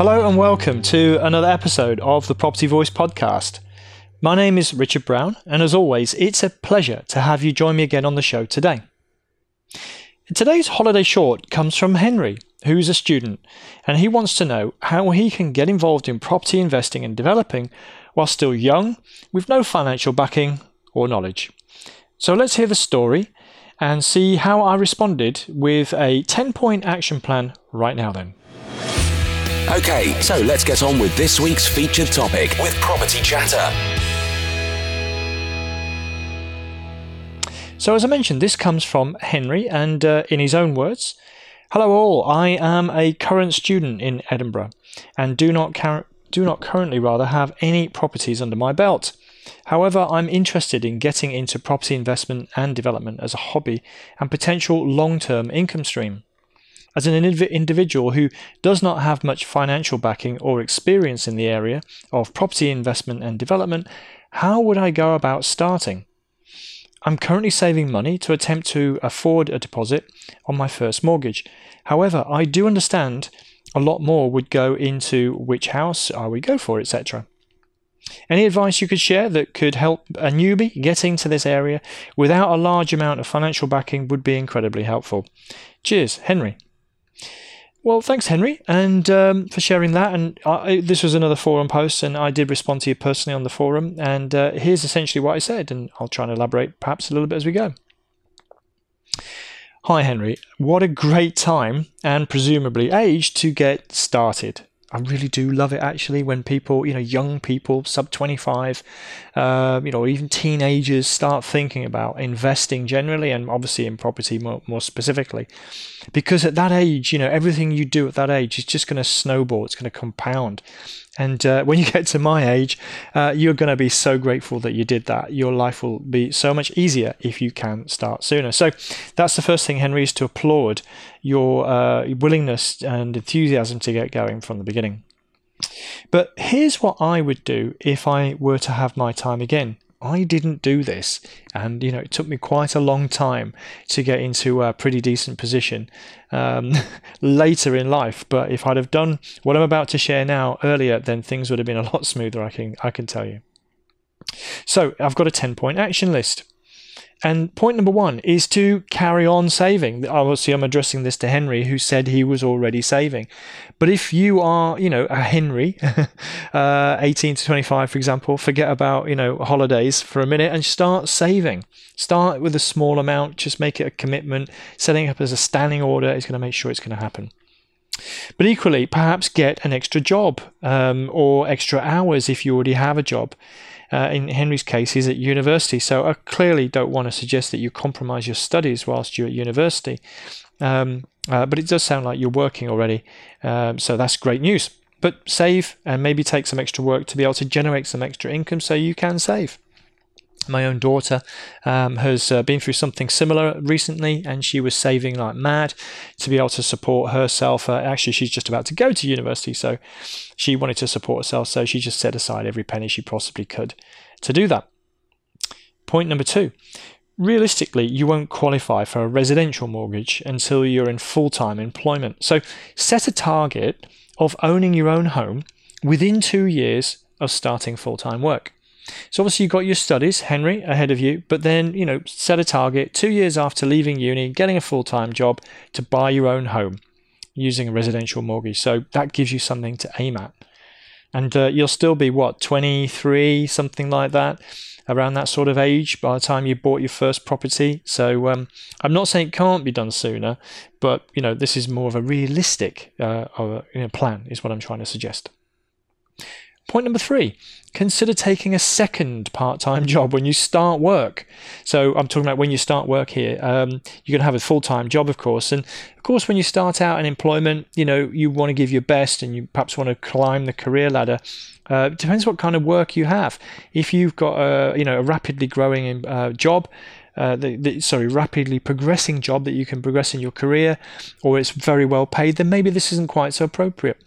Hello and welcome to another episode of the Property Voice podcast. My name is Richard Brown, and as always, it's a pleasure to have you join me again on the show today. Today's holiday short comes from Henry, who's a student, and he wants to know how he can get involved in property investing and developing while still young, with no financial backing or knowledge. So let's hear the story and see how I responded with a 10 point action plan right now, then. Okay, so let's get on with this week's featured topic with Property Chatter. So, as I mentioned, this comes from Henry, and uh, in his own words, Hello, all. I am a current student in Edinburgh and do not, car- do not currently rather have any properties under my belt. However, I'm interested in getting into property investment and development as a hobby and potential long term income stream. As an individual who does not have much financial backing or experience in the area of property investment and development, how would I go about starting? I'm currently saving money to attempt to afford a deposit on my first mortgage. However, I do understand a lot more would go into which house I would go for, etc. Any advice you could share that could help a newbie get into this area without a large amount of financial backing would be incredibly helpful. Cheers, Henry. Well, thanks, Henry, and um, for sharing that. And I, this was another forum post, and I did respond to you personally on the forum. And uh, here's essentially what I said, and I'll try and elaborate perhaps a little bit as we go. Hi, Henry. What a great time and presumably age to get started. I really do love it actually when people, you know, young people, sub 25, uh, you know, even teenagers start thinking about investing generally and obviously in property more, more specifically. Because at that age, you know, everything you do at that age is just going to snowball, it's going to compound. And uh, when you get to my age, uh, you're going to be so grateful that you did that. Your life will be so much easier if you can start sooner. So that's the first thing, Henry, is to applaud your uh, willingness and enthusiasm to get going from the beginning. But here's what I would do if I were to have my time again. I didn't do this, and you know it took me quite a long time to get into a pretty decent position um, later in life. But if I'd have done what I'm about to share now earlier, then things would have been a lot smoother. I can I can tell you. So I've got a ten point action list. And point number one is to carry on saving. Obviously, I'm addressing this to Henry, who said he was already saving. But if you are, you know, a Henry, uh, 18 to 25, for example, forget about, you know, holidays for a minute and start saving. Start with a small amount, just make it a commitment. Setting up as a standing order is going to make sure it's going to happen. But equally, perhaps get an extra job um, or extra hours if you already have a job. Uh, in Henry's case, he's at university, so I clearly don't want to suggest that you compromise your studies whilst you're at university. Um, uh, but it does sound like you're working already, um, so that's great news. But save and maybe take some extra work to be able to generate some extra income so you can save my own daughter um, has uh, been through something similar recently and she was saving like mad to be able to support herself. Uh, actually she's just about to go to university so she wanted to support herself so she just set aside every penny she possibly could to do that. Point number two realistically you won't qualify for a residential mortgage until you're in full-time employment. So set a target of owning your own home within two years of starting full-time work so obviously you've got your studies, Henry, ahead of you, but then, you know, set a target two years after leaving uni, getting a full time job to buy your own home using a residential mortgage. So that gives you something to aim at. And uh, you'll still be, what, 23, something like that, around that sort of age by the time you bought your first property. So um, I'm not saying it can't be done sooner, but, you know, this is more of a realistic uh, a, you know, plan, is what I'm trying to suggest. Point number three consider taking a second part time job when you start work. So, I'm talking about when you start work here. Um, you're going to have a full time job, of course. And of course, when you start out in employment, you know, you want to give your best and you perhaps want to climb the career ladder. Uh, it depends what kind of work you have. If you've got a, you know, a rapidly growing uh, job, uh, the, the, sorry, rapidly progressing job that you can progress in your career, or it's very well paid, then maybe this isn't quite so appropriate.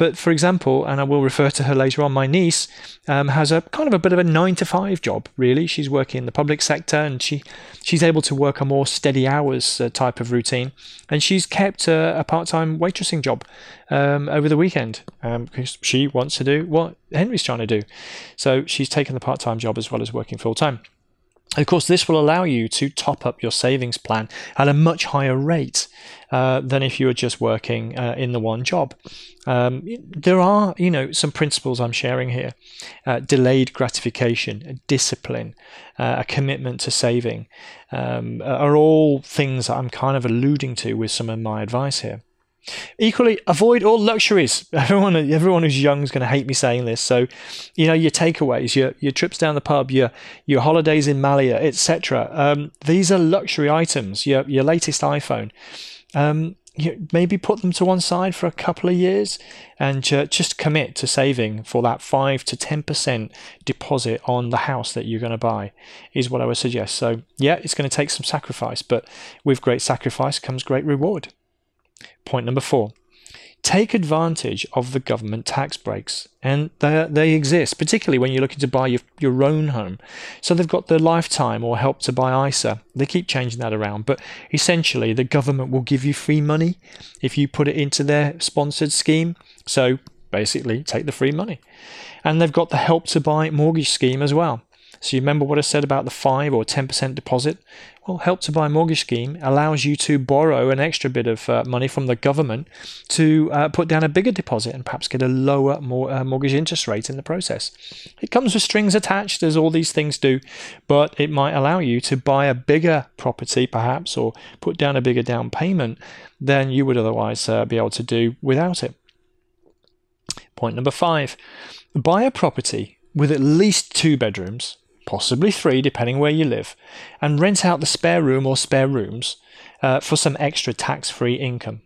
But for example, and I will refer to her later on, my niece um, has a kind of a bit of a nine to five job. Really, she's working in the public sector, and she she's able to work a more steady hours uh, type of routine. And she's kept a, a part-time waitressing job um, over the weekend because um, she wants to do what Henry's trying to do. So she's taken the part-time job as well as working full-time. Of course, this will allow you to top up your savings plan at a much higher rate uh, than if you were just working uh, in the one job. Um, there are, you know, some principles I'm sharing here: uh, delayed gratification, discipline, uh, a commitment to saving, um, are all things I'm kind of alluding to with some of my advice here. Equally, avoid all luxuries. Everyone, everyone who's young is going to hate me saying this. So, you know, your takeaways, your your trips down the pub, your your holidays in Malia, etc. Um, these are luxury items. Your your latest iPhone. Um, you maybe put them to one side for a couple of years and just commit to saving for that 5 to 10% deposit on the house that you're going to buy is what I would suggest. So, yeah, it's going to take some sacrifice, but with great sacrifice comes great reward. Point number four take advantage of the government tax breaks. And they, they exist, particularly when you're looking to buy your, your own home. So they've got the lifetime or help to buy ISA. They keep changing that around. But essentially, the government will give you free money if you put it into their sponsored scheme. So basically, take the free money. And they've got the help to buy mortgage scheme as well. So you remember what I said about the 5 or 10% deposit? Well, Help to Buy mortgage scheme allows you to borrow an extra bit of uh, money from the government to uh, put down a bigger deposit and perhaps get a lower more, uh, mortgage interest rate in the process. It comes with strings attached, as all these things do, but it might allow you to buy a bigger property perhaps or put down a bigger down payment than you would otherwise uh, be able to do without it. Point number five buy a property with at least two bedrooms possibly three, depending where you live, and rent out the spare room or spare rooms uh, for some extra tax free income.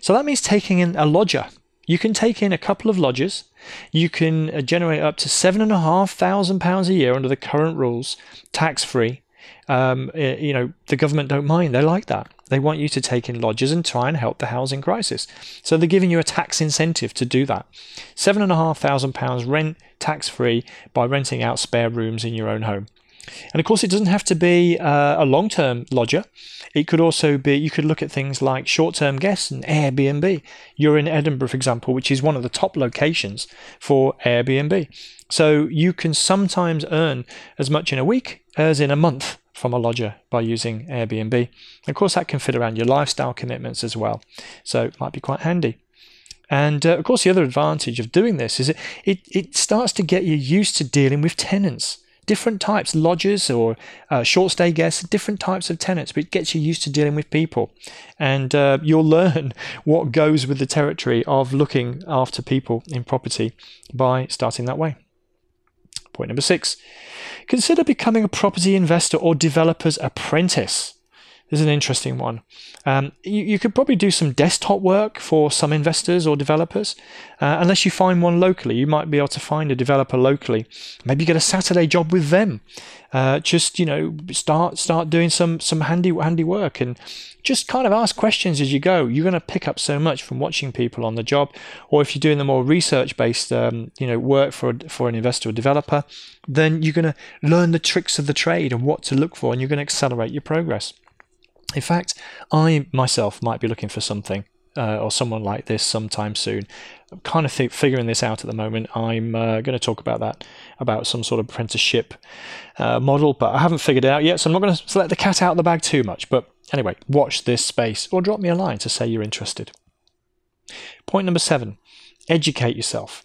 So that means taking in a lodger. You can take in a couple of lodgers. You can uh, generate up to seven and a half thousand pounds a year under the current rules, tax free. Um, eh, you know, the government don't mind. They like that. They want you to take in lodgers and try and help the housing crisis. So they're giving you a tax incentive to do that. Seven and a half thousand pounds rent tax free by renting out spare rooms in your own home. And of course, it doesn't have to be uh, a long term lodger. It could also be, you could look at things like short term guests and Airbnb. You're in Edinburgh, for example, which is one of the top locations for Airbnb. So you can sometimes earn as much in a week as in a month from a lodger by using Airbnb. Of course, that can fit around your lifestyle commitments as well, so it might be quite handy. And uh, of course, the other advantage of doing this is it, it, it starts to get you used to dealing with tenants. Different types, lodgers or uh, short stay guests, different types of tenants, but it gets you used to dealing with people. And uh, you'll learn what goes with the territory of looking after people in property by starting that way. Point number six consider becoming a property investor or developer's apprentice. This is an interesting one. Um, you, you, could probably do some desktop work for some investors or developers. Uh, unless you find one locally, you might be able to find a developer locally. Maybe get a Saturday job with them. Uh, just you know, start start doing some some handy handy work and just kind of ask questions as you go. You're going to pick up so much from watching people on the job, or if you're doing the more research based, um, you know, work for for an investor or developer, then you're going to learn the tricks of the trade and what to look for, and you're going to accelerate your progress. In fact, I myself might be looking for something uh, or someone like this sometime soon. I'm kind of th- figuring this out at the moment. I'm uh, going to talk about that, about some sort of apprenticeship uh, model, but I haven't figured it out yet, so I'm not going to let the cat out of the bag too much. But anyway, watch this space or drop me a line to say you're interested. Point number seven educate yourself.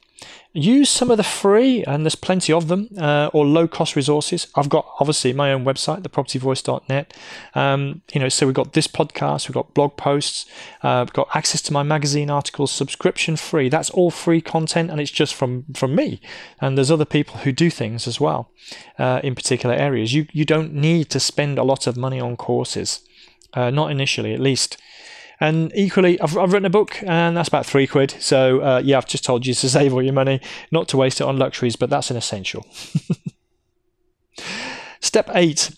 Use some of the free, and there's plenty of them, uh, or low cost resources. I've got obviously my own website, thepropertyvoice.net. Um, you know, so we've got this podcast, we've got blog posts, uh, we've got access to my magazine articles, subscription free. That's all free content, and it's just from from me. And there's other people who do things as well uh, in particular areas. You you don't need to spend a lot of money on courses, uh, not initially at least. And equally, I've, I've written a book, and that's about three quid. So uh, yeah, I've just told you to save all your money, not to waste it on luxuries, but that's an essential. Step eight: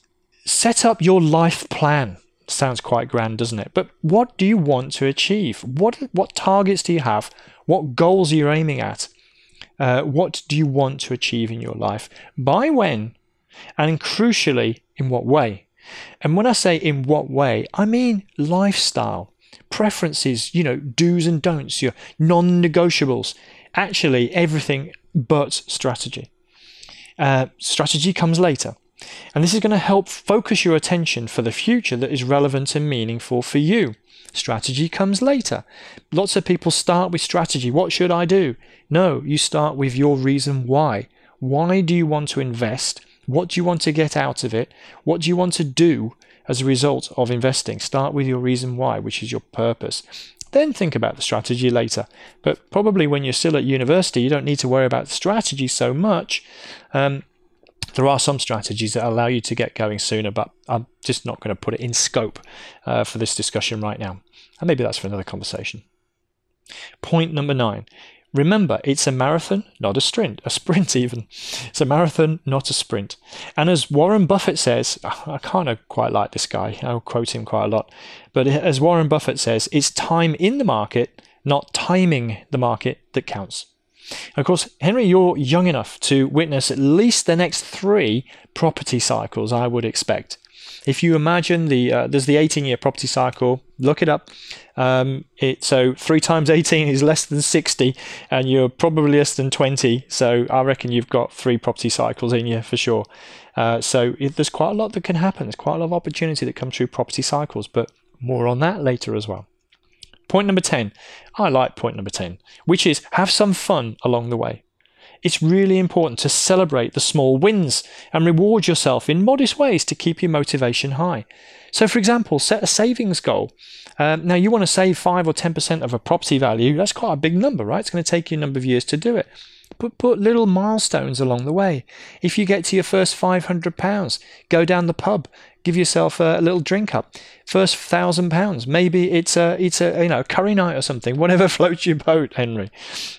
set up your life plan. Sounds quite grand, doesn't it? But what do you want to achieve? What what targets do you have? What goals are you aiming at? Uh, what do you want to achieve in your life? By when? And crucially, in what way? And when I say in what way, I mean lifestyle preferences, you know, do's and don'ts, your non negotiables. Actually, everything but strategy. Uh, strategy comes later. And this is going to help focus your attention for the future that is relevant and meaningful for you. Strategy comes later. Lots of people start with strategy. What should I do? No, you start with your reason why. Why do you want to invest? What do you want to get out of it? What do you want to do? As a result of investing. Start with your reason why, which is your purpose. Then think about the strategy later. But probably when you're still at university, you don't need to worry about strategy so much. Um, there are some strategies that allow you to get going sooner, but I'm just not going to put it in scope uh, for this discussion right now. And maybe that's for another conversation. Point number nine Remember, it's a marathon, not a sprint, a sprint even. It's a marathon, not a sprint. And as Warren Buffett says, I kind of quite like this guy, I'll quote him quite a lot, but as Warren Buffett says, it's time in the market, not timing the market that counts. Of course, Henry, you're young enough to witness at least the next three property cycles, I would expect. If you imagine the uh, there's the 18 year property cycle, look it up. Um, it so three times 18 is less than 60, and you're probably less than 20. So I reckon you've got three property cycles in you for sure. Uh, so it, there's quite a lot that can happen. There's quite a lot of opportunity that comes through property cycles, but more on that later as well. Point number 10. I like point number 10, which is have some fun along the way it's really important to celebrate the small wins and reward yourself in modest ways to keep your motivation high. So, for example, set a savings goal. Um, now, you want to save 5 or 10% of a property value. That's quite a big number, right? It's going to take you a number of years to do it. But put little milestones along the way. If you get to your first £500, go down the pub, give yourself a, a little drink up. First thousand pounds, maybe it's a it's a you know curry night or something, whatever floats your boat, Henry.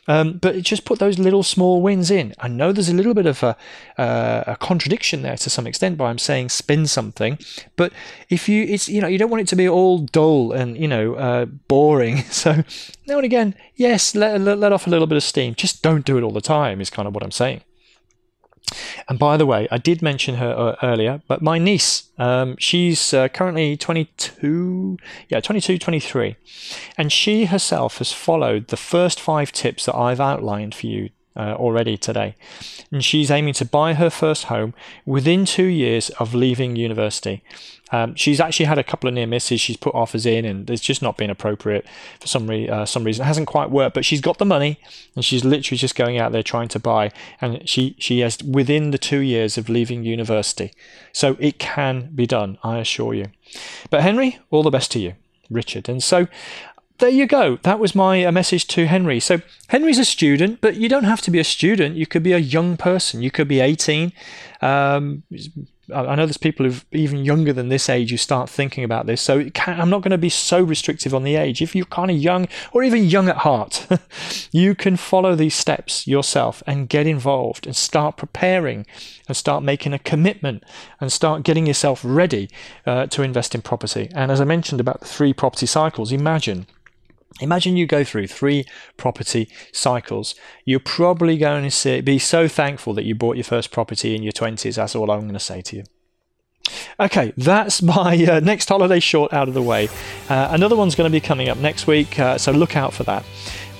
Um, but just put those little small wins in. I know there's a little bit of a, uh, a contradiction there to some extent by I'm saying spin something, but if you it's you know you don't want it to be all dull and you know uh, boring. So now and again, yes, let, let let off a little bit of steam. Just don't do it all the time. Is kind of what I'm saying. And by the way, I did mention her uh, earlier, but my niece, um, she's uh, currently 22, yeah, 22, 23. And she herself has followed the first five tips that I've outlined for you uh, already today. And she's aiming to buy her first home within two years of leaving university. Um, she's actually had a couple of near misses. She's put offers in, and it's just not been appropriate for some re- uh, some reason. It hasn't quite worked, but she's got the money, and she's literally just going out there trying to buy. And she she has within the two years of leaving university, so it can be done. I assure you. But Henry, all the best to you, Richard. And so there you go. That was my uh, message to Henry. So Henry's a student, but you don't have to be a student. You could be a young person. You could be 18. Um, I know there's people who've even younger than this age who start thinking about this. So can, I'm not going to be so restrictive on the age. If you're kind of young or even young at heart, you can follow these steps yourself and get involved and start preparing and start making a commitment and start getting yourself ready uh, to invest in property. And as I mentioned about the three property cycles, imagine Imagine you go through three property cycles. You're probably going to see, be so thankful that you bought your first property in your 20s. That's all I'm going to say to you. Okay, that's my uh, next holiday short out of the way. Uh, another one's going to be coming up next week, uh, so look out for that.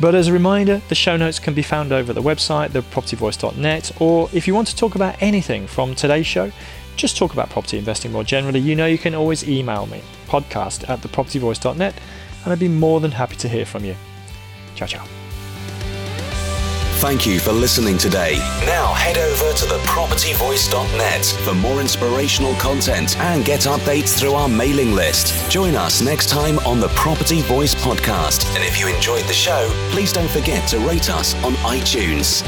But as a reminder, the show notes can be found over the website, thepropertyvoice.net, or if you want to talk about anything from today's show, just talk about property investing more generally, you know you can always email me, podcast at thepropertyvoice.net and I'd be more than happy to hear from you. Ciao, ciao. Thank you for listening today. Now head over to thepropertyvoice.net for more inspirational content and get updates through our mailing list. Join us next time on the Property Voice podcast. And if you enjoyed the show, please don't forget to rate us on iTunes.